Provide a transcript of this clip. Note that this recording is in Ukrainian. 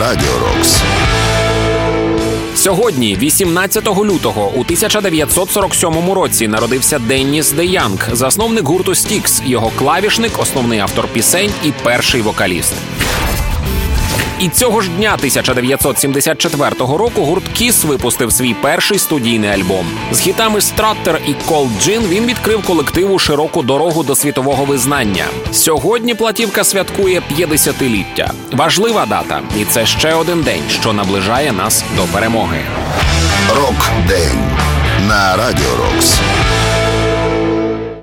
Радіо Рокс. Сьогодні, 18 лютого, у 1947 році, народився Денніс Де Янг, засновник гурту Стікс, його клавішник, основний автор пісень і перший вокаліст. І цього ж дня 1974 року гурт Кіс випустив свій перший студійний альбом. З хітами Страттер і Cold Gin він відкрив колективу широку дорогу до світового визнання. Сьогодні платівка святкує 50-ліття. Важлива дата, і це ще один день, що наближає нас до перемоги. Рок-день на Радіо Рокс.